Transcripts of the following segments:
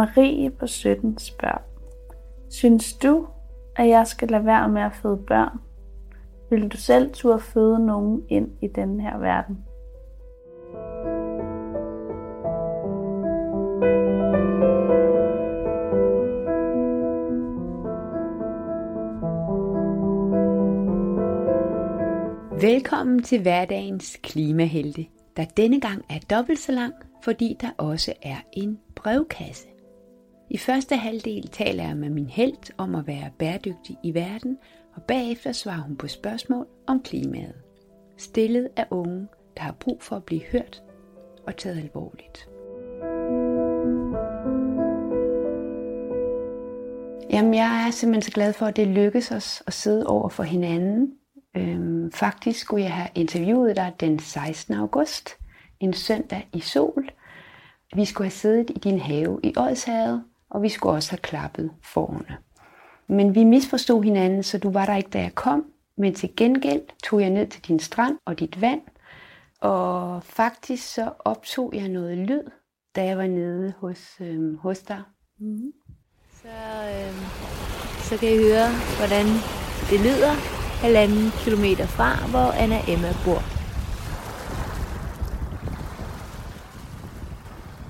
Marie på 17 spørger, Synes du, at jeg skal lade være med at føde børn? Vil du selv turde føde nogen ind i den her verden? Velkommen til hverdagens klimahelte, der denne gang er dobbelt så lang, fordi der også er en brevkasse. I første halvdel taler jeg med min held om at være bæredygtig i verden, og bagefter svarer hun på spørgsmål om klimaet. Stillet af unge, der har brug for at blive hørt og taget alvorligt. Jamen, jeg er simpelthen så glad for, at det lykkes os at sidde over for hinanden. Øhm, faktisk skulle jeg have interviewet dig den 16. august, en søndag i sol. Vi skulle have siddet i din have i Ådshavet, og vi skulle også have klappet forne. Men vi misforstod hinanden, så du var der ikke, da jeg kom. Men til gengæld tog jeg ned til din strand og dit vand, og faktisk så optog jeg noget lyd, da jeg var nede hos, øhm, hos dig. Mm. Så, øhm, så kan I høre, hvordan det lyder halvanden kilometer fra, hvor Anna Emma bor.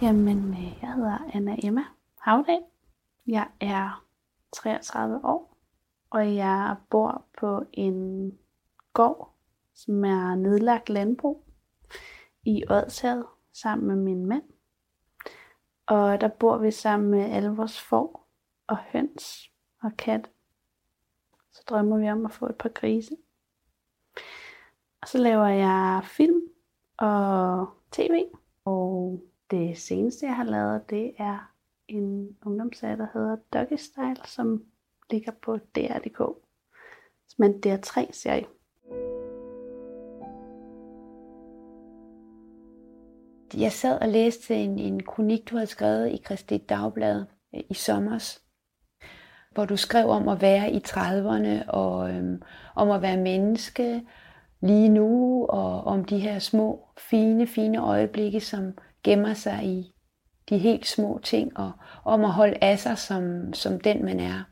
Jamen, øh, jeg hedder Anna Emma Havdal. Jeg er 33 år, og jeg bor på en gård, som er nedlagt landbrug i Odshavet sammen med min mand. Og der bor vi sammen med alle vores får og høns og kat. Så drømmer vi om at få et par grise. Og så laver jeg film og tv. Og det seneste, jeg har lavet, det er en ungdomsserie, der hedder Doggy Style, som ligger på DR.dk. Som er en DR3-serie. Jeg sad og læste en, en kronik, du havde skrevet i Kristi Dagblad øh, i sommers, hvor du skrev om at være i 30'erne og øhm, om at være menneske lige nu, og om de her små, fine, fine øjeblikke, som gemmer sig i de helt små ting, og om at holde af sig som, som den, man er,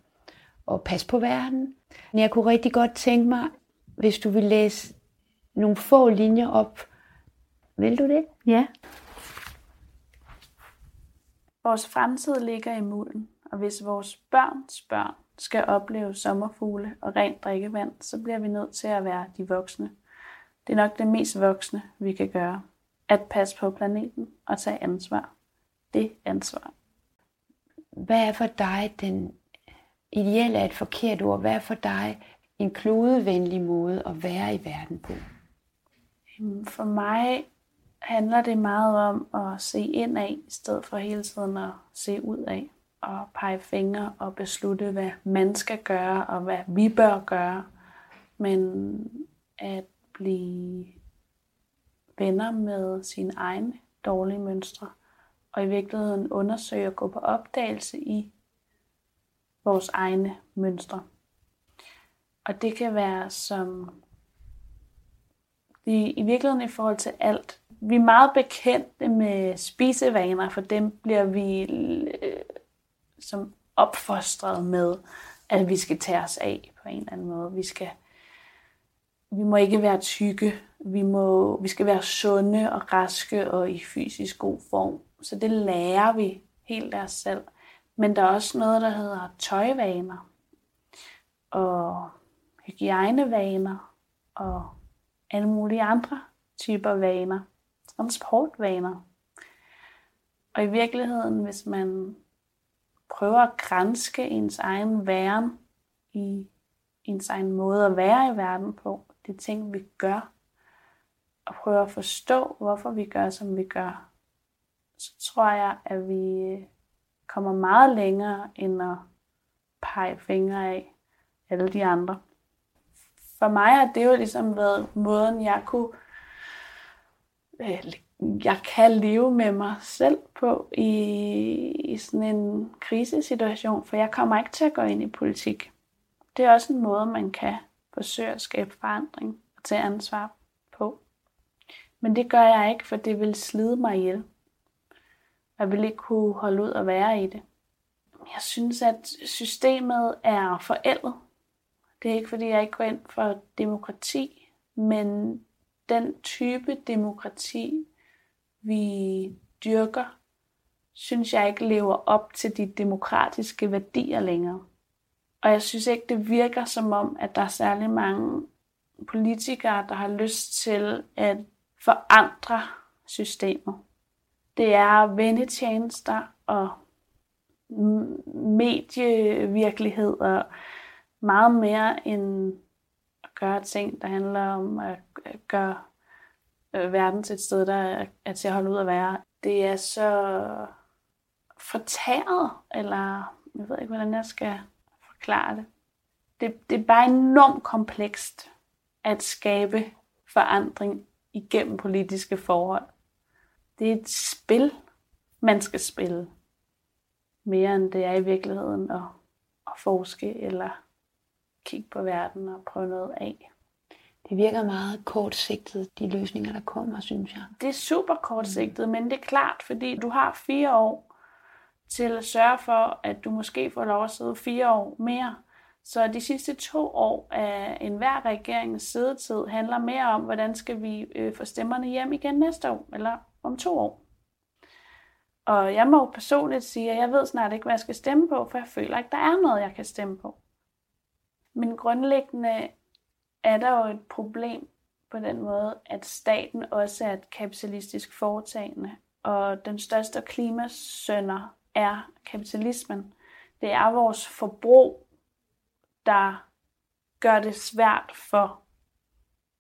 og passe på verden. Men jeg kunne rigtig godt tænke mig, hvis du vil læse nogle få linjer op. Vil du det? Ja. Vores fremtid ligger i mulden, og hvis vores børns børn skal opleve sommerfugle og rent drikkevand, så bliver vi nødt til at være de voksne. Det er nok det mest voksne, vi kan gøre. At passe på planeten og tage ansvar. Det ansvar. Hvad er for dig den ideelle er et forkert ord. Hvad er for dig en klodevenlig måde at være i verden på? Øhm, for mig handler det meget om at se ind af, i stedet for hele tiden at se ud af og pege fingre og beslutte, hvad man skal gøre og hvad vi bør gøre. Men at blive venner med sine egne dårlige mønstre, og i virkeligheden undersøge og gå på opdagelse i vores egne mønstre. Og det kan være som i, i virkeligheden i forhold til alt. Vi er meget bekendte med spisevaner, for dem bliver vi øh, som opfostret med, at vi skal tage os af på en eller anden måde. Vi skal vi må ikke være tykke. Vi, må, vi skal være sunde og raske og i fysisk god form. Så det lærer vi helt af os selv. Men der er også noget, der hedder tøjvaner og hygiejnevaner og alle mulige andre typer vaner. Transportvaner. Og i virkeligheden, hvis man prøver at grænske ens egen væren i ens egen måde at være i verden på, de ting, vi gør, og prøver at forstå, hvorfor vi gør, som vi gør, så tror jeg, at vi kommer meget længere end at pege fingre af alle de andre. For mig har det jo ligesom været måden, jeg kunne øh, jeg kan leve med mig selv på i, i sådan en krisesituation, for jeg kommer ikke til at gå ind i politik. Det er også en måde, man kan forsøge at skabe forandring og tage ansvar på. Men det gør jeg ikke, for det vil slide mig ihjel. Jeg vil ikke kunne holde ud og være i det. Jeg synes, at systemet er forældet. Det er ikke, fordi jeg ikke går ind for demokrati, men den type demokrati, vi dyrker, synes jeg ikke lever op til de demokratiske værdier længere. Og jeg synes ikke, det virker som om, at der er særlig mange politikere, der har lyst til at forandre systemet. Det er vendetjenester og medievirkelighed og meget mere end at gøre ting, der handler om at gøre øh, verden til et sted, der er til at holde ud at være. Det er så fortæret, eller jeg ved ikke, hvordan jeg skal forklare det. Det, det er bare enormt komplekst at skabe forandring igennem politiske forhold. Det er et spil, man skal spille, mere end det er i virkeligheden at, at forske eller kigge på verden og prøve noget af. Det virker meget kortsigtet, de løsninger, der kommer, synes jeg. Det er super kortsigtet, men det er klart, fordi du har fire år til at sørge for, at du måske får lov at sidde fire år mere. Så de sidste to år af enhver regerings sidetid handler mere om, hvordan skal vi øh, få stemmerne hjem igen næste år, eller om to år. Og jeg må personligt sige, at jeg ved snart ikke, hvad jeg skal stemme på, for jeg føler ikke, der er noget, jeg kan stemme på. Men grundlæggende er der jo et problem på den måde, at staten også er et kapitalistisk foretagende, og den største klimasønder er kapitalismen. Det er vores forbrug, der gør det svært for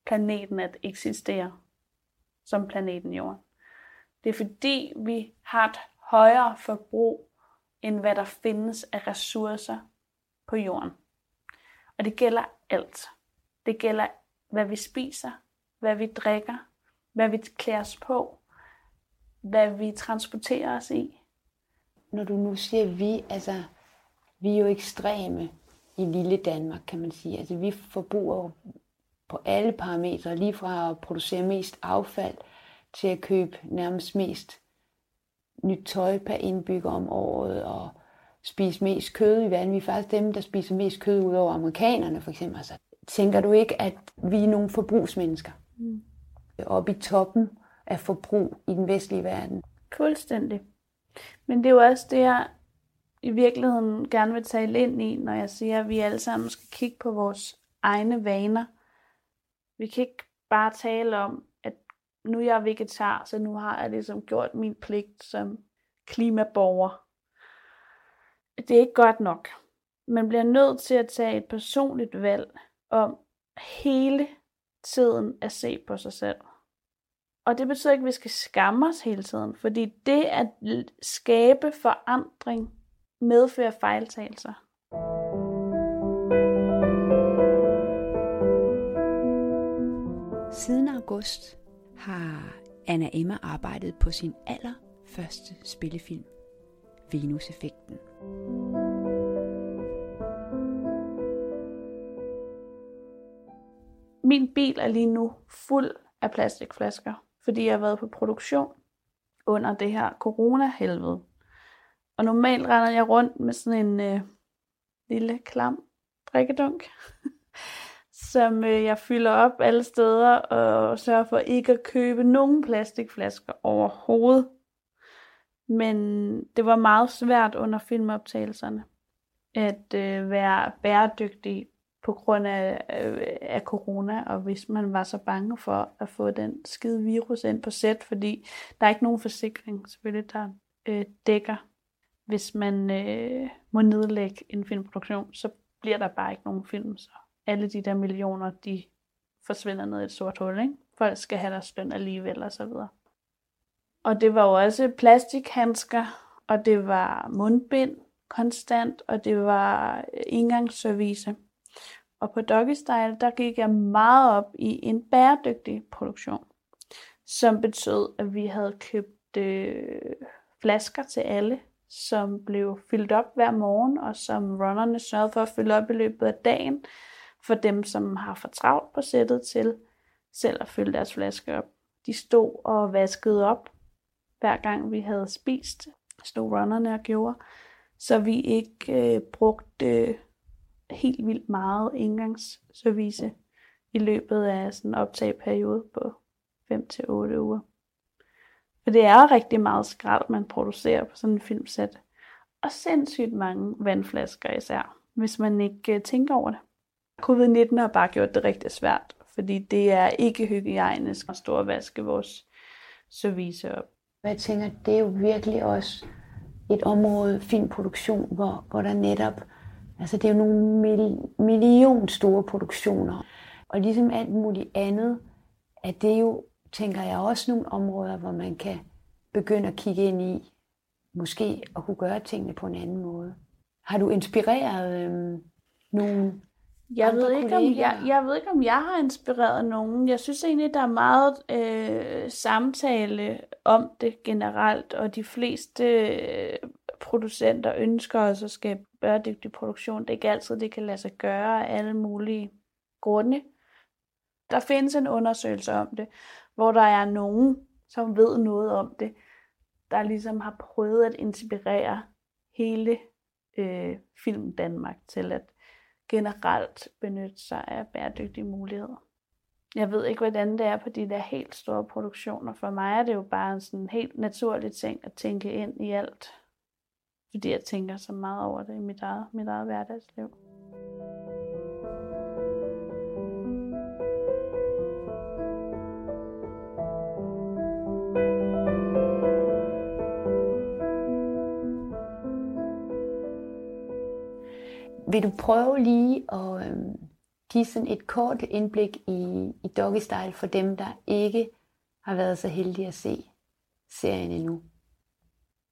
planeten at eksistere som planeten Jorden. Det er fordi, vi har et højere forbrug, end hvad der findes af ressourcer på jorden. Og det gælder alt. Det gælder, hvad vi spiser, hvad vi drikker, hvad vi klæder os på, hvad vi transporterer os i. Når du nu siger vi, altså vi er jo ekstreme i lille Danmark, kan man sige. Altså vi forbruger på alle parametre, lige fra at producere mest affald til at købe nærmest mest nyt tøj per indbygger om året og spise mest kød i verden. Vi er faktisk dem, der spiser mest kød ud over amerikanerne for eksempel. Altså, tænker du ikke, at vi er nogle forbrugsmennesker? Mm. Oppe i toppen af forbrug i den vestlige verden. Fuldstændig. Men det er jo også det, jeg i virkeligheden gerne vil tale ind i, når jeg siger, at vi alle sammen skal kigge på vores egne vaner. Vi kan ikke bare tale om, nu er jeg vegetar, så nu har jeg ligesom gjort min pligt som klimaborger. Det er ikke godt nok. Man bliver nødt til at tage et personligt valg om hele tiden at se på sig selv. Og det betyder ikke, at vi skal skamme os hele tiden, fordi det at skabe forandring medfører fejltagelser. Siden august har Anna Emma arbejdet på sin allerførste spillefilm, Venus-effekten. Min bil er lige nu fuld af plastikflasker, fordi jeg har været på produktion under det her corona-helvede. Og normalt render jeg rundt med sådan en øh, lille klam drikkedunk, som øh, jeg fylder op alle steder og sørger for ikke at købe nogen plastikflasker overhovedet. Men det var meget svært under filmoptagelserne at øh, være bæredygtig på grund af, øh, af corona, og hvis man var så bange for at få den skide virus ind på sæt, fordi der er ikke nogen forsikring selvfølgelig, der øh, dækker hvis man øh, må nedlægge en filmproduktion, så bliver der bare ikke nogen film. Så alle de der millioner, de forsvinder ned i et sort hul. Ikke? Folk skal have deres løn alligevel og så videre. Og det var jo også plastikhandsker, og det var mundbind konstant, og det var øh, indgangsservice. Og på Doggy Style, der gik jeg meget op i en bæredygtig produktion, som betød, at vi havde købt øh, flasker til alle som blev fyldt op hver morgen, og som runnerne sørgede for at fylde op i løbet af dagen, for dem, som har for travlt på sættet til selv at fylde deres flaske op. De stod og vaskede op, hver gang vi havde spist, stod runnerne og gjorde. så vi ikke øh, brugte øh, helt vildt meget indgangsservice i løbet af sådan en optageperiode på 5-8 uger. For det er rigtig meget skrald, man producerer på sådan en filmsæt. Og sindssygt mange vandflasker især, hvis man ikke øh, tænker over det. Covid-19 har bare gjort det rigtig svært, fordi det er ikke hygiejnisk at stå og vaske vores service op. Jeg tænker, det er jo virkelig også et område, filmproduktion, hvor, hvor der netop, altså det er jo nogle mil, million store produktioner. Og ligesom alt muligt andet, at det jo, tænker jeg, også nogle områder, hvor man kan begynde at kigge ind i, måske at kunne gøre tingene på en anden måde. Har du inspireret øhm, nogle jeg ved, ikke, om jeg, jeg ved ikke, om jeg har inspireret nogen. Jeg synes egentlig, der er meget øh, samtale om det generelt, og de fleste øh, producenter ønsker også at skabe bæredygtig produktion. Det er ikke altid, det kan lade sig gøre af alle mulige grunde. Der findes en undersøgelse om det, hvor der er nogen, som ved noget om det, der ligesom har prøvet at inspirere hele øh, film Danmark til at generelt benytte sig af bæredygtige muligheder. Jeg ved ikke, hvordan det er på de der helt store produktioner. For mig er det jo bare en sådan helt naturlig ting at tænke ind i alt. Fordi jeg tænker så meget over det i mit eget, mit eget hverdagsliv. Vil du prøve lige at øhm, give sådan et kort indblik i, i Doggy Style for dem, der ikke har været så heldige at se serien endnu?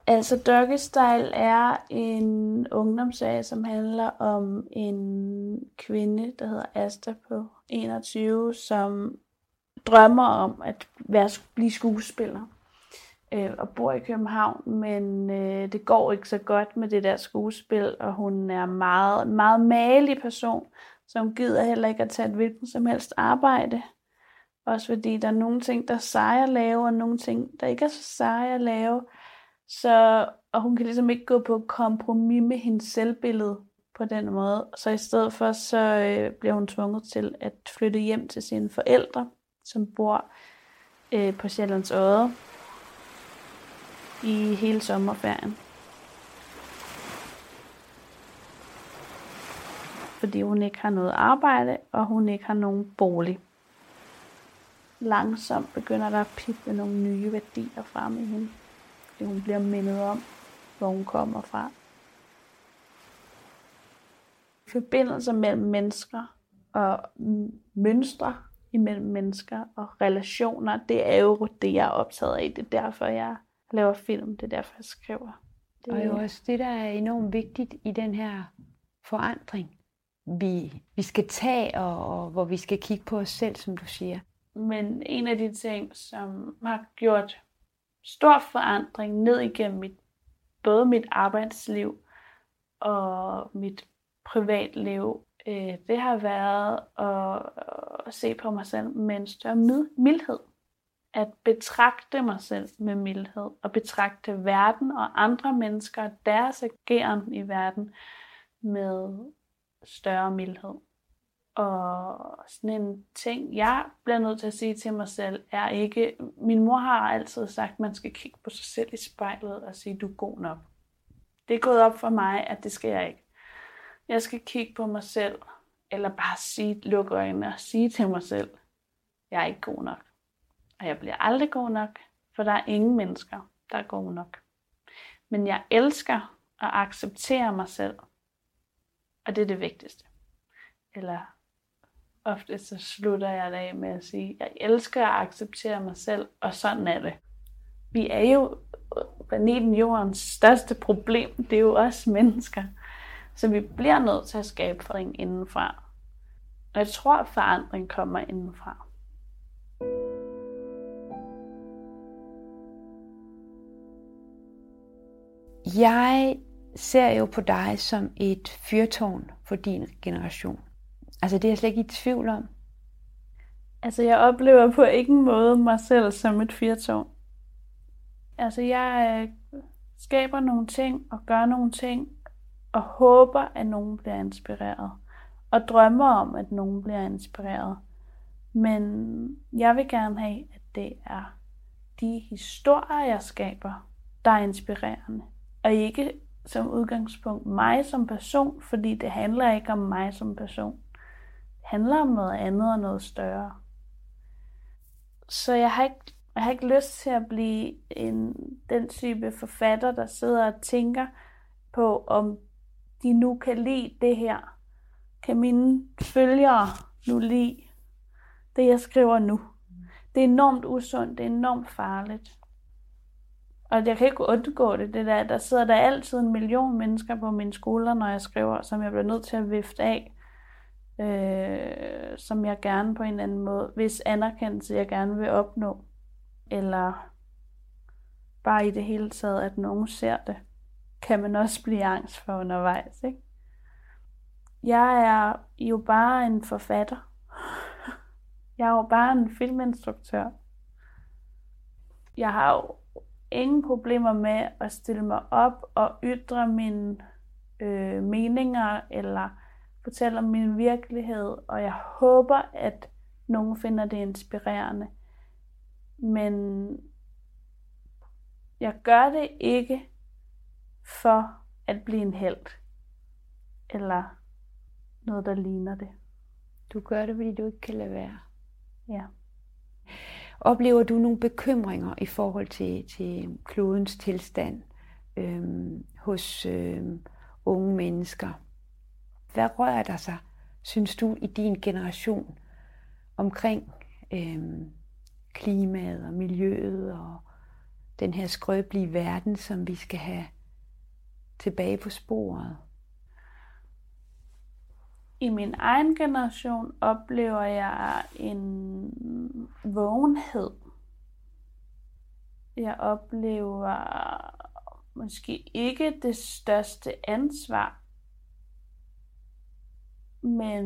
Altså Doggy Style er en ungdomsserie, som handler om en kvinde, der hedder Asta på 21, som drømmer om at være, blive skuespiller øh, og bor i København, men øh, det går ikke så godt med det der skuespil, og hun er meget, meget malig person, som gider heller ikke at tage et hvilken som helst arbejde. Også fordi der er nogle ting, der er seje at lave, og nogle ting, der ikke er så seje at lave. Så, og hun kan ligesom ikke gå på kompromis med hendes selvbillede på den måde. Så i stedet for, så øh, bliver hun tvunget til at flytte hjem til sine forældre, som bor øh, på Sjællands Odde i hele sommerferien. Fordi hun ikke har noget arbejde, og hun ikke har nogen bolig. Langsomt begynder der at pippe nogle nye værdier frem i hende. Fordi hun bliver mindet om, hvor hun kommer fra. Forbindelser mellem mennesker og mønstre imellem mennesker og relationer, det er jo det, jeg er optaget af. Det er derfor, jeg laver film. Det er derfor, jeg skriver. Det og jo også det, der er enormt vigtigt i den her forandring, vi, vi skal tage, og, og hvor vi skal kigge på os selv, som du siger. Men en af de ting, som har gjort stor forandring ned igennem mit, både mit arbejdsliv og mit privatliv, øh, det har været at, at se på mig selv med en større mildhed at betragte mig selv med mildhed, og betragte verden og andre mennesker, deres ageren i verden med større mildhed. Og sådan en ting, jeg bliver nødt til at sige til mig selv, er ikke, min mor har altid sagt, at man skal kigge på sig selv i spejlet og sige, du er god nok. Det er gået op for mig, at det skal jeg ikke. Jeg skal kigge på mig selv, eller bare sige, lukke øjnene og sige til mig selv, jeg er ikke god nok. Og jeg bliver aldrig god nok, for der er ingen mennesker, der er gode nok. Men jeg elsker at acceptere mig selv. Og det er det vigtigste. Eller ofte så slutter jeg det af med at sige, jeg elsker at acceptere mig selv, og sådan er det. Vi er jo planeten jordens største problem, det er jo os mennesker. Så vi bliver nødt til at skabe forandring indenfra. Og jeg tror, at forandring kommer indenfra. Jeg ser jo på dig som et fyrtårn for din generation. Altså det er jeg slet ikke i tvivl om. Altså jeg oplever på ingen måde mig selv som et fyrtårn. Altså jeg øh, skaber nogle ting og gør nogle ting, og håber, at nogen bliver inspireret. Og drømmer om, at nogen bliver inspireret. Men jeg vil gerne have, at det er de historier, jeg skaber, der er inspirerende. Og ikke som udgangspunkt mig som person, fordi det handler ikke om mig som person. Det handler om noget andet og noget større. Så jeg har ikke, jeg har ikke lyst til at blive en, den type forfatter, der sidder og tænker på, om de nu kan lide det her. Kan mine følgere nu lide det, jeg skriver nu? Det er enormt usundt, det er enormt farligt. Og jeg kan ikke undgå det, det der, der sidder der altid en million mennesker på mine skoler, når jeg skriver, som jeg bliver nødt til at vifte af, øh, som jeg gerne på en eller anden måde, hvis anerkendelse jeg gerne vil opnå, eller bare i det hele taget, at nogen ser det, kan man også blive angst for undervejs. Ikke? Jeg er jo bare en forfatter. Jeg er jo bare en filminstruktør. Jeg har jo ingen problemer med at stille mig op og ytre mine øh, meninger eller fortælle om min virkelighed, og jeg håber, at nogen finder det inspirerende. Men jeg gør det ikke for at blive en held, eller noget, der ligner det. Du gør det, fordi du ikke kan lade være. Ja. Oplever du nogle bekymringer i forhold til, til klodens tilstand øh, hos øh, unge mennesker? Hvad rører der sig, synes du, i din generation omkring øh, klimaet og miljøet og den her skrøbelige verden, som vi skal have tilbage på sporet? I min egen generation oplever jeg en vågenhed. Jeg oplever måske ikke det største ansvar, men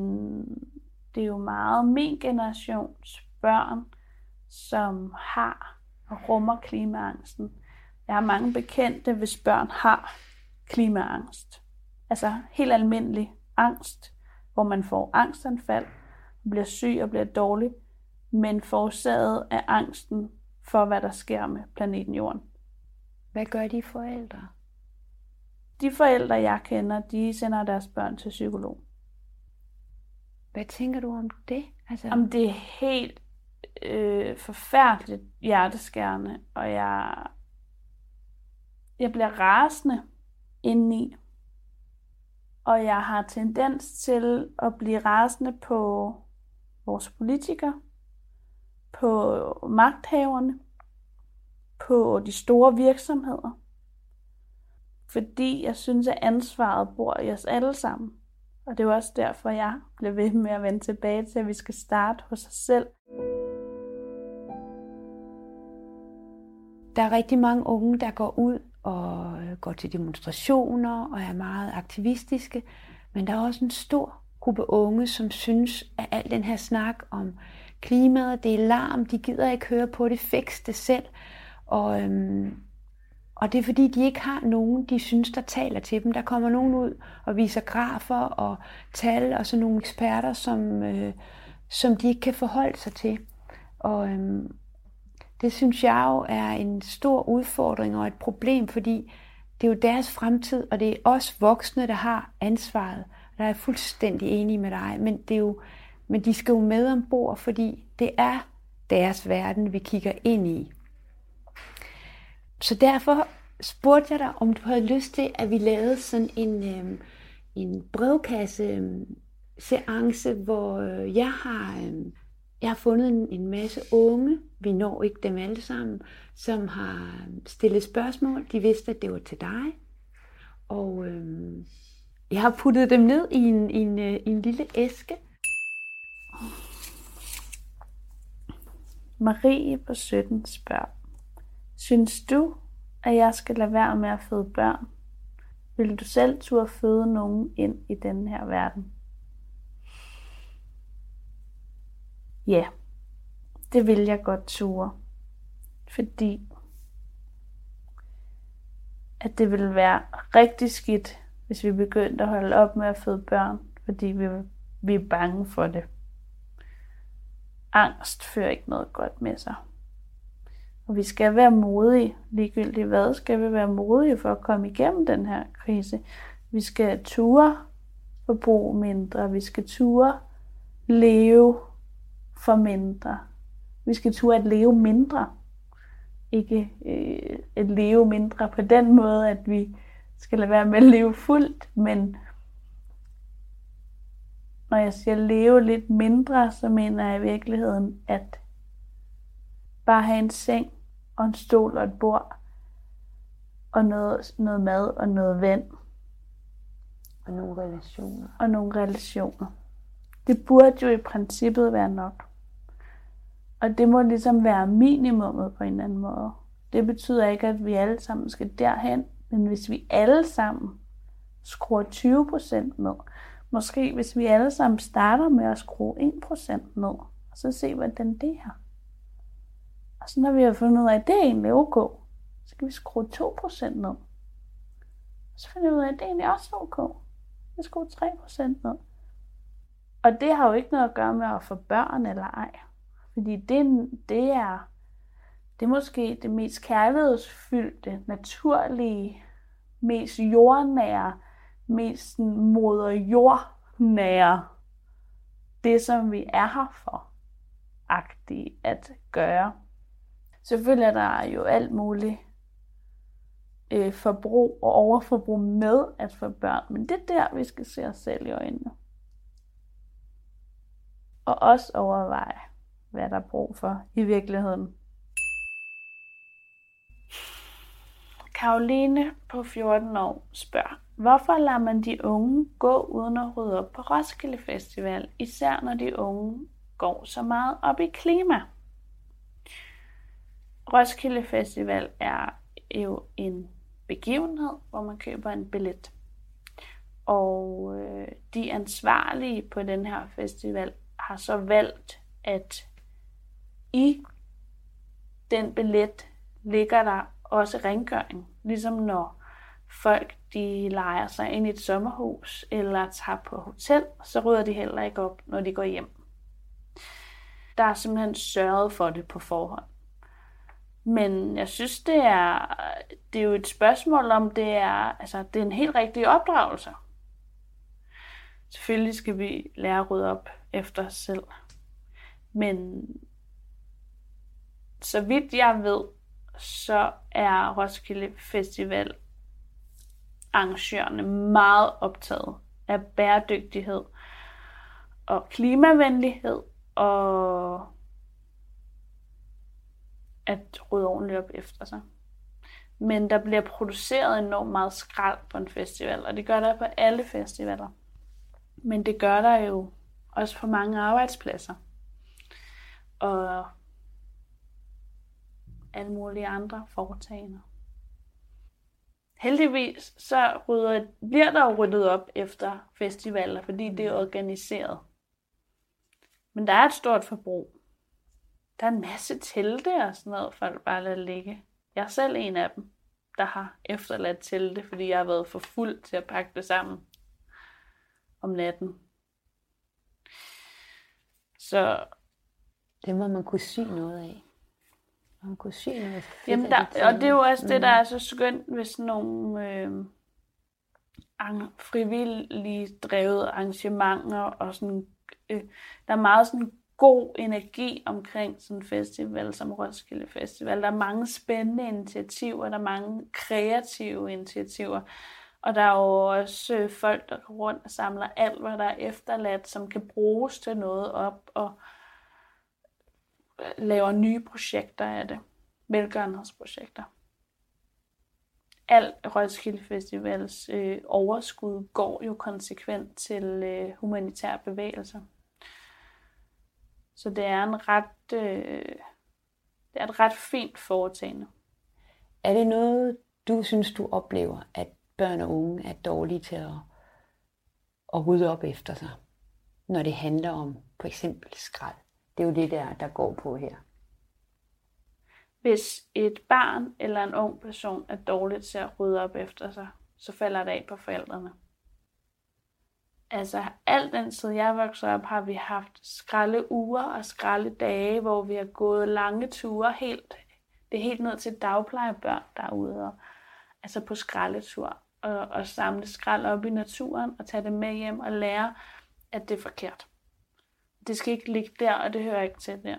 det er jo meget min generations børn, som har og rummer klimaangsten. Jeg har mange bekendte, hvis børn har klimaangst. Altså helt almindelig angst hvor man får angstanfald, bliver syg og bliver dårlig, men forårsaget af angsten for, hvad der sker med planeten Jorden. Hvad gør de forældre? De forældre, jeg kender, de sender deres børn til psykolog. Hvad tænker du om det? Altså... Om det er helt øh, forfærdeligt hjerteskærende, og jeg, jeg bliver rasende indeni. Og jeg har tendens til at blive rasende på vores politikere, på magthaverne, på de store virksomheder. Fordi jeg synes, at ansvaret bor i os alle sammen. Og det er også derfor, jeg bliver ved med at vende tilbage til, at vi skal starte hos os selv. Der er rigtig mange unge, der går ud og øh, går til demonstrationer og er meget aktivistiske. Men der er også en stor gruppe unge, som synes, at al den her snak om klimaet, det er larm, de gider ikke høre på det, fix det selv. Og, øhm, og det er fordi, de ikke har nogen, de synes, der taler til dem. Der kommer nogen ud og viser grafer og tal og sådan nogle eksperter, som, øh, som de ikke kan forholde sig til. Og, øhm, det synes jeg jo er en stor udfordring og et problem, fordi det er jo deres fremtid, og det er os voksne, der har ansvaret. Der er jeg fuldstændig enig med dig, men, det er jo, men de skal jo med ombord, fordi det er deres verden, vi kigger ind i. Så derfor spurgte jeg dig, om du havde lyst til, at vi lavede sådan en, øh, en brevkasse-seance, øh, hvor øh, jeg har øh, jeg har fundet en, en masse unge, vi når ikke dem alle sammen, som har stillet spørgsmål. De vidste, at det var til dig. Og øh, jeg har puttet dem ned i en, i en, øh, en lille æske. Marie på 17 spørger, Synes du, at jeg skal lade være med at føde børn? Vil du selv turde føde nogen ind i den her verden? Ja, det vil jeg godt ture. Fordi at det vil være rigtig skidt, hvis vi begyndte at holde op med at føde børn, fordi vi, vi er bange for det. Angst fører ikke noget godt med sig. Og vi skal være modige, ligegyldigt hvad, skal vi være modige for at komme igennem den her krise. Vi skal ture forbruge mindre, vi skal ture leve for mindre. Vi skal ture at leve mindre. Ikke øh, at leve mindre på den måde, at vi skal lade være med at leve fuldt, men når jeg siger leve lidt mindre, så mener jeg i virkeligheden, at bare have en seng og en stol og et bord og noget, noget mad og noget vand. Og nogle relationer. Og nogle relationer. Det burde jo i princippet være nok. Og det må ligesom være minimummet på en eller anden måde. Det betyder ikke, at vi alle sammen skal derhen, men hvis vi alle sammen skruer 20% ned, måske hvis vi alle sammen starter med at skrue 1% ned, og så se, hvordan det er. Og så når vi har fundet ud af, at det er egentlig ok, så kan vi skrue 2% ned. Og så finder vi ud af, at det er egentlig også ok. Vi skruer 3% ned. Og det har jo ikke noget at gøre med at få børn eller ej. Fordi det, det er det er måske det mest kærlighedsfyldte, naturlige, mest jordnære, mest moder jordnære, det som vi er her for, agtigt at gøre. Selvfølgelig er der jo alt muligt øh, forbrug og overforbrug med at få børn, men det er der, vi skal se os selv i øjnene. Og også overveje, hvad der er brug for i virkeligheden. Karoline på 14 år spørger, hvorfor lader man de unge gå uden at rydde op på Roskilde Festival, især når de unge går så meget op i klima? Roskilde Festival er jo en begivenhed, hvor man køber en billet. Og øh, de ansvarlige på den her festival har så valgt, at i den billet ligger der også rengøring. Ligesom når folk de leger sig ind i et sommerhus eller tager på hotel, så rydder de heller ikke op, når de går hjem. Der er simpelthen sørget for det på forhånd. Men jeg synes, det er, det er jo et spørgsmål om, det er, altså, det er en helt rigtig opdragelse. Selvfølgelig skal vi lære at rydde op efter os selv. Men så vidt jeg ved, så er Roskilde Festival arrangørerne meget optaget af bæredygtighed og klimavenlighed og at rydde ordentligt op efter sig. Men der bliver produceret enormt meget skrald på en festival, og det gør der på alle festivaler. Men det gør der jo også på mange arbejdspladser. Og alle mulige andre foretagender. Heldigvis så rydder, bliver der jo ryddet op efter festivaler, fordi det er organiseret. Men der er et stort forbrug. Der er en masse telte og sådan noget, folk bare lader ligge. Jeg er selv en af dem, der har efterladt telte, fordi jeg har været for fuld til at pakke det sammen om natten. Så det må man kunne sy noget af. Noget fedt Jamen der, og det er jo også det, der er så skønt ved sådan nogle øh, frivillige drevet arrangementer, og sådan, øh, der er meget sådan god energi omkring sådan en festival som Roskilde Festival. Der er mange spændende initiativer, der er mange kreative initiativer. Og der er jo også øh, folk, der går rundt og samler alt, hvad der er efterladt, som kan bruges til noget op og laver nye projekter af det. Velgørenhedsprojekter. Alt Roskilde Festivals øh, overskud går jo konsekvent til øh, humanitære bevægelser. Så det er en ret, øh, det er et ret fint foretagende. Er det noget, du synes, du oplever, at børn og unge er dårlige til at, at rydde op efter sig, når det handler om for eksempel skrald? Det er jo det, der, der går på her. Hvis et barn eller en ung person er dårligt til at rydde op efter sig, så falder det af på forældrene. Altså, al den tid jeg voksede op, har vi haft skralde uger og skralde dage, hvor vi har gået lange ture helt, det er helt ned til dagplejebørn derude, og, altså på skraldetur, og, og samle skrald op i naturen, og tage det med hjem og lære, at det er forkert. Det skal ikke ligge der, og det hører ikke til der.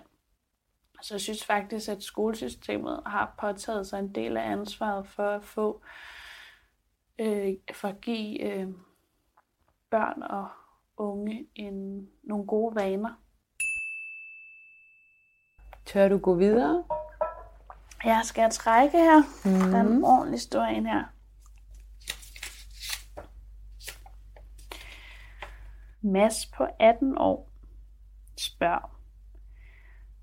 Så jeg synes faktisk, at skolesystemet har påtaget sig en del af ansvaret for at få, øh, for at give øh, børn og unge en, nogle gode vaner. Tør du gå videre? Jeg skal trække her. Mm. Der er en ordentlig stor en her. Mads på 18 år spørger,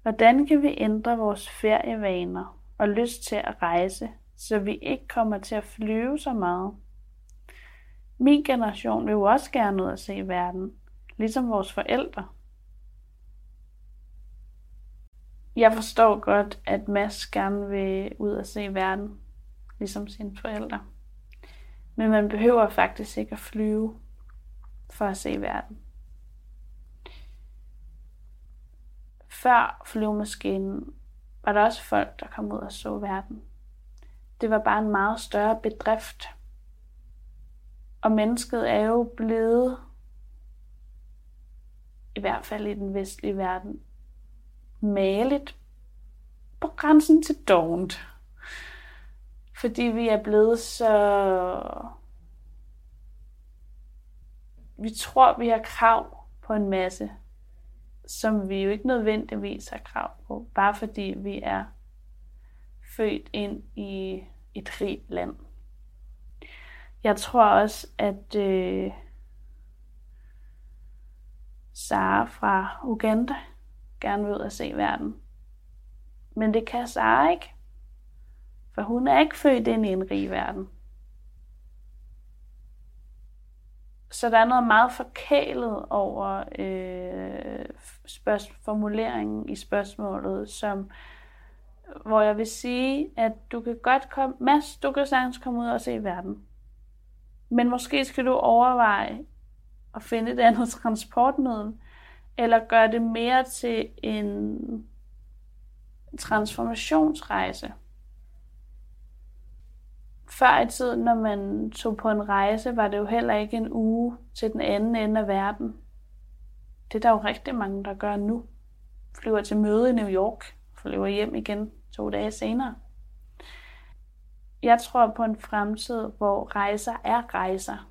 hvordan kan vi ændre vores ferievaner og lyst til at rejse, så vi ikke kommer til at flyve så meget? Min generation vil jo også gerne ud og se verden, ligesom vores forældre. Jeg forstår godt, at Mads gerne vil ud og se verden, ligesom sine forældre. Men man behøver faktisk ikke at flyve for at se verden. Før flyvemaskinen var der også folk, der kom ud og så verden. Det var bare en meget større bedrift. Og mennesket er jo blevet, i hvert fald i den vestlige verden, maligt på grænsen til dovent. Fordi vi er blevet så... Vi tror, vi har krav på en masse, som vi jo ikke nødvendigvis har krav på, bare fordi vi er født ind i et rigt land. Jeg tror også, at øh, Sara fra Uganda gerne vil ud og se verden. Men det kan Sara ikke. For hun er ikke født ind i en rig verden. Så der er noget meget forkælet over øh, spørg- formuleringen i spørgsmålet, som, hvor jeg vil sige, at du kan godt komme, Mads, du kan sagtens komme ud og se verden. Men måske skal du overveje at finde et andet transportmiddel, eller gøre det mere til en transformationsrejse. Før i tiden, når man tog på en rejse, var det jo heller ikke en uge til den anden ende af verden. Det er der jo rigtig mange, der gør nu. Flyver til møde i New York, flyver hjem igen to dage senere. Jeg tror på en fremtid, hvor rejser er rejser,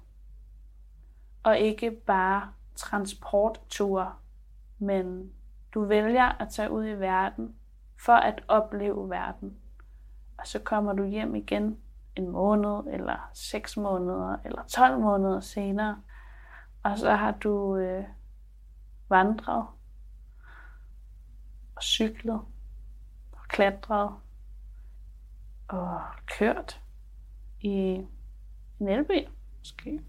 og ikke bare transportture, men du vælger at tage ud i verden for at opleve verden. Og så kommer du hjem igen en måned, eller 6 måneder, eller 12 måneder senere, og så har du øh, vandret, og cyklet, og klatret, og kørt i en elbil, måske.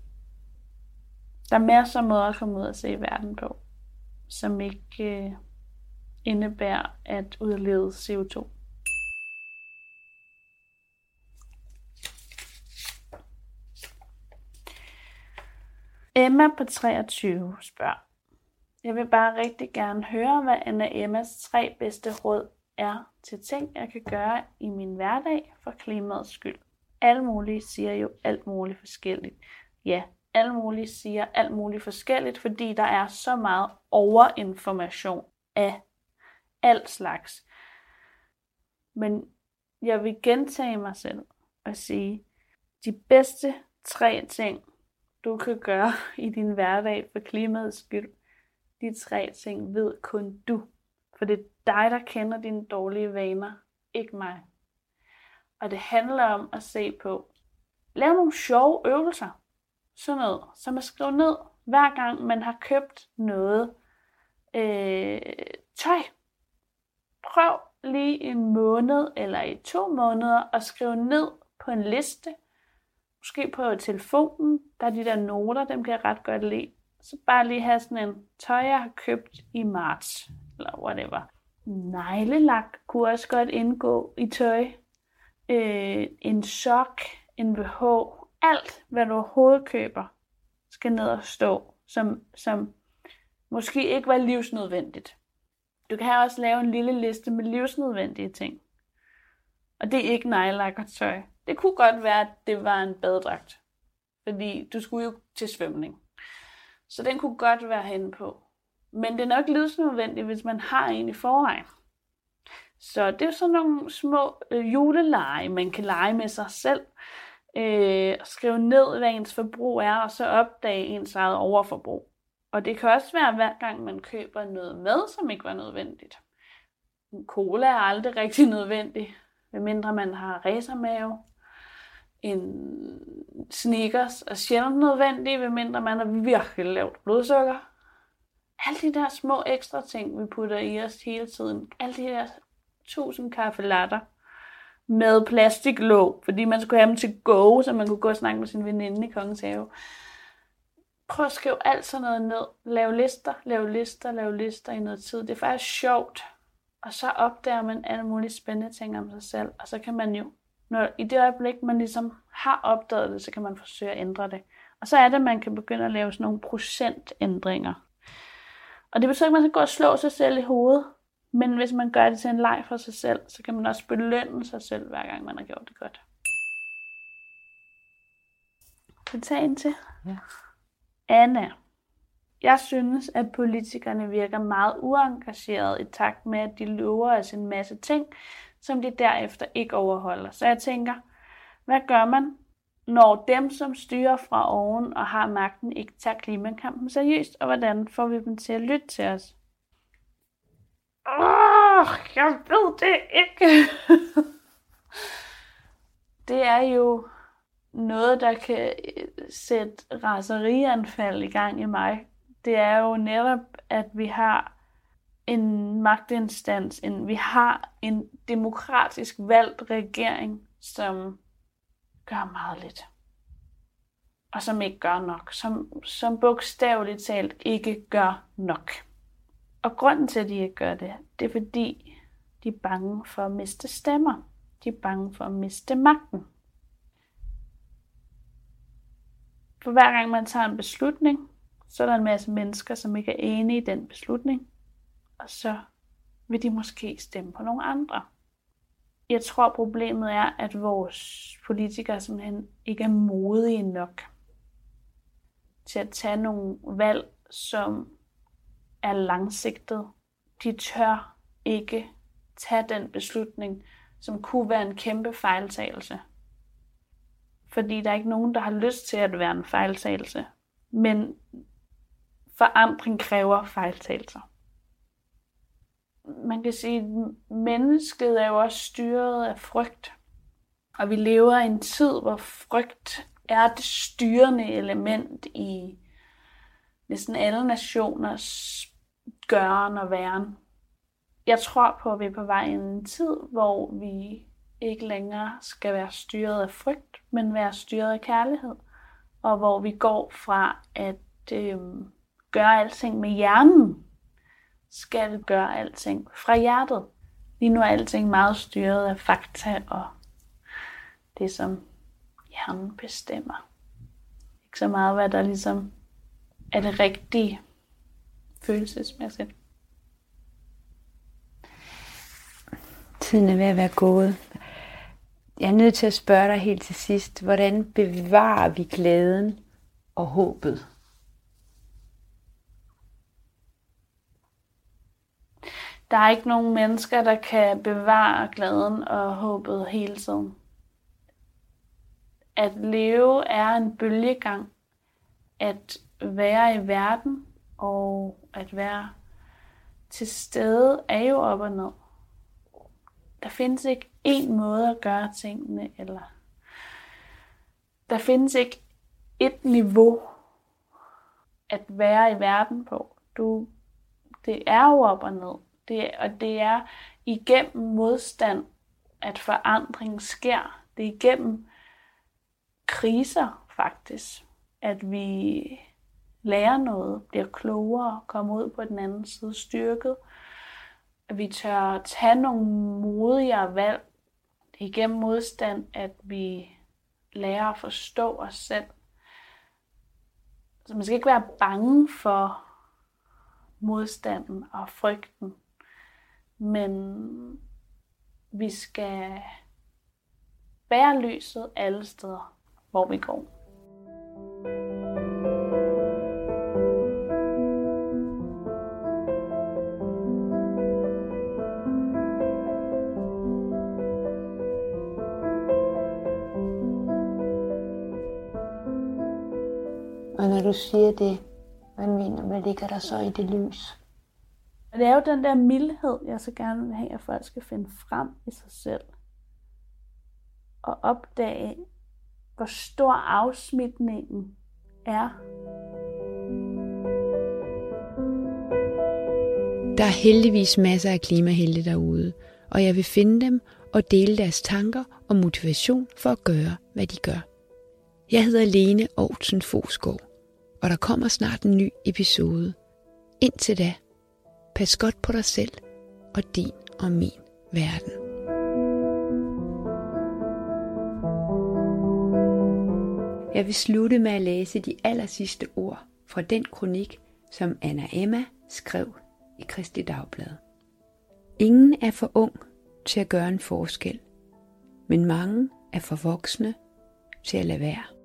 Der er masser af måder at komme ud og se verden på, som ikke øh, indebærer at udlede CO2. Emma på 23 spørger. Jeg vil bare rigtig gerne høre, hvad Anna Emmas tre bedste råd er til ting, jeg kan gøre i min hverdag for klimaets skyld. Alle mulige siger jo alt muligt forskelligt. Ja, alle mulige siger alt muligt forskelligt, fordi der er så meget overinformation af alt slags. Men jeg vil gentage mig selv og sige, de bedste tre ting, du kan gøre i din hverdag for klimaets skyld, de tre ting ved kun du. For det er dig, der kender dine dårlige vaner, ikke mig. Og det handler om at se på, lav nogle sjove øvelser. Sådan noget, som at skrive ned, hver gang man har købt noget øh, tøj. Prøv lige en måned eller i to måneder at skrive ned på en liste. Måske på telefonen, der er de der noter, dem kan jeg ret godt lide. Så bare lige have sådan en tøj, jeg har købt i marts, eller whatever. Neglelak kunne også godt indgå i tøj. Øh, en sok, en BH, alt, hvad du overhovedet køber, skal ned og stå, som, som måske ikke var livsnødvendigt. Du kan også lave en lille liste med livsnødvendige ting. Og det er ikke neglelak og tøj. Det kunne godt være, at det var en badedragt. Fordi du skulle jo til svømning. Så den kunne godt være henne på. Men det er nok livsnødvendigt, hvis man har en i forvejen. Så det er sådan nogle små øh, juleleje, man kan lege med sig selv. Øh, skrive ned, hvad ens forbrug er, og så opdage ens eget overforbrug. Og det kan også være, hver gang man køber noget med, som ikke var nødvendigt. En cola er aldrig rigtig nødvendig, medmindre man har racermave. En sneakers er sjældent nødvendig, medmindre man har virkelig lavt blodsukker. Alle de der små ekstra ting, vi putter i os hele tiden. Alle de der tusind kaffelatter med plastiklåg, fordi man skulle have dem til go, så man kunne gå og snakke med sin veninde i Kongens Have. Prøv at skrive alt sådan noget ned. Lav lister, lav lister, lav lister i noget tid. Det er faktisk sjovt. Og så opdager man alle mulige spændende ting om sig selv, og så kan man jo, når, i det øjeblik, man ligesom har opdaget det, så kan man forsøge at ændre det. Og så er det, at man kan begynde at lave sådan nogle procentændringer. Og det betyder ikke, at man skal gå og slå sig selv i hovedet. Men hvis man gør det til en leg for sig selv, så kan man også belønne sig selv, hver gang man har gjort det godt. Kan tage en til? Ja. Anna. Jeg synes, at politikerne virker meget uengageret i takt med, at de lover os en masse ting, som de derefter ikke overholder. Så jeg tænker, hvad gør man, når dem, som styrer fra oven og har magten, ikke tager klimakampen seriøst, og hvordan får vi dem til at lytte til os? Åh, jeg ved det ikke. det er jo noget, der kan øh, sætte raserianfald i gang i mig. Det er jo netop, at vi har en magtinstans, en, vi har en demokratisk valgt regering, som gør meget lidt. Og som ikke gør nok. Som, som bogstaveligt talt ikke gør nok. Og grunden til, at de ikke gør det, det er fordi, de er bange for at miste stemmer. De er bange for at miste magten. For hver gang man tager en beslutning, så er der en masse mennesker, som ikke er enige i den beslutning. Og så vil de måske stemme på nogle andre. Jeg tror, problemet er, at vores politikere simpelthen ikke er modige nok til at tage nogle valg, som er langsigtet. De tør ikke tage den beslutning, som kunne være en kæmpe fejltagelse. Fordi der er ikke nogen, der har lyst til at være en fejltagelse. Men forandring kræver fejltagelser. Man kan sige, at mennesket er jo også styret af frygt. Og vi lever i en tid, hvor frygt er det styrende element i næsten alle nationers gøren og væren. Jeg tror på, at vi er på vej i en tid, hvor vi ikke længere skal være styret af frygt, men være styret af kærlighed. Og hvor vi går fra at øh, gøre alting med hjernen, skal gøre alting fra hjertet. Lige nu er alting meget styret af fakta og det, som hjernen bestemmer. Ikke så meget, hvad der ligesom er det rigtige følelsesmæssigt. Tiden er ved at være gået. Jeg er nødt til at spørge dig helt til sidst, hvordan bevarer vi glæden og håbet? Der er ikke nogen mennesker, der kan bevare glæden og håbet hele tiden. At leve er en bølgegang. At være i verden og at være til stede er jo op og ned. Der findes ikke én måde at gøre tingene, eller der findes ikke et niveau at være i verden på. Du, det er jo op og ned. Det, og det er igennem modstand, at forandring sker. Det er igennem kriser faktisk, at vi lærer noget, bliver klogere, kommer ud på den anden side styrket. At vi tør tage nogle modigere valg. Det er igennem modstand, at vi lærer at forstå os selv. Så man skal ikke være bange for modstanden og frygten, men vi skal bære lyset alle steder, hvor vi går. Og når du siger det, hvad mener hvad ligger der så i det lys? Det er jo den der mildhed, jeg så gerne vil have, at folk skal finde frem i sig selv. Og opdage, hvor stor afsmitningen er. Der er heldigvis masser af klimahelte derude, og jeg vil finde dem og dele deres tanker og motivation for at gøre, hvad de gør. Jeg hedder Lene Aarhusen Fosgaard, og der kommer snart en ny episode. Indtil da, pas godt på dig selv og din og min verden. Jeg vil slutte med at læse de aller sidste ord fra den kronik, som Anna Emma skrev i Kristi Dagblad. Ingen er for ung til at gøre en forskel, men mange er for voksne til at lade være.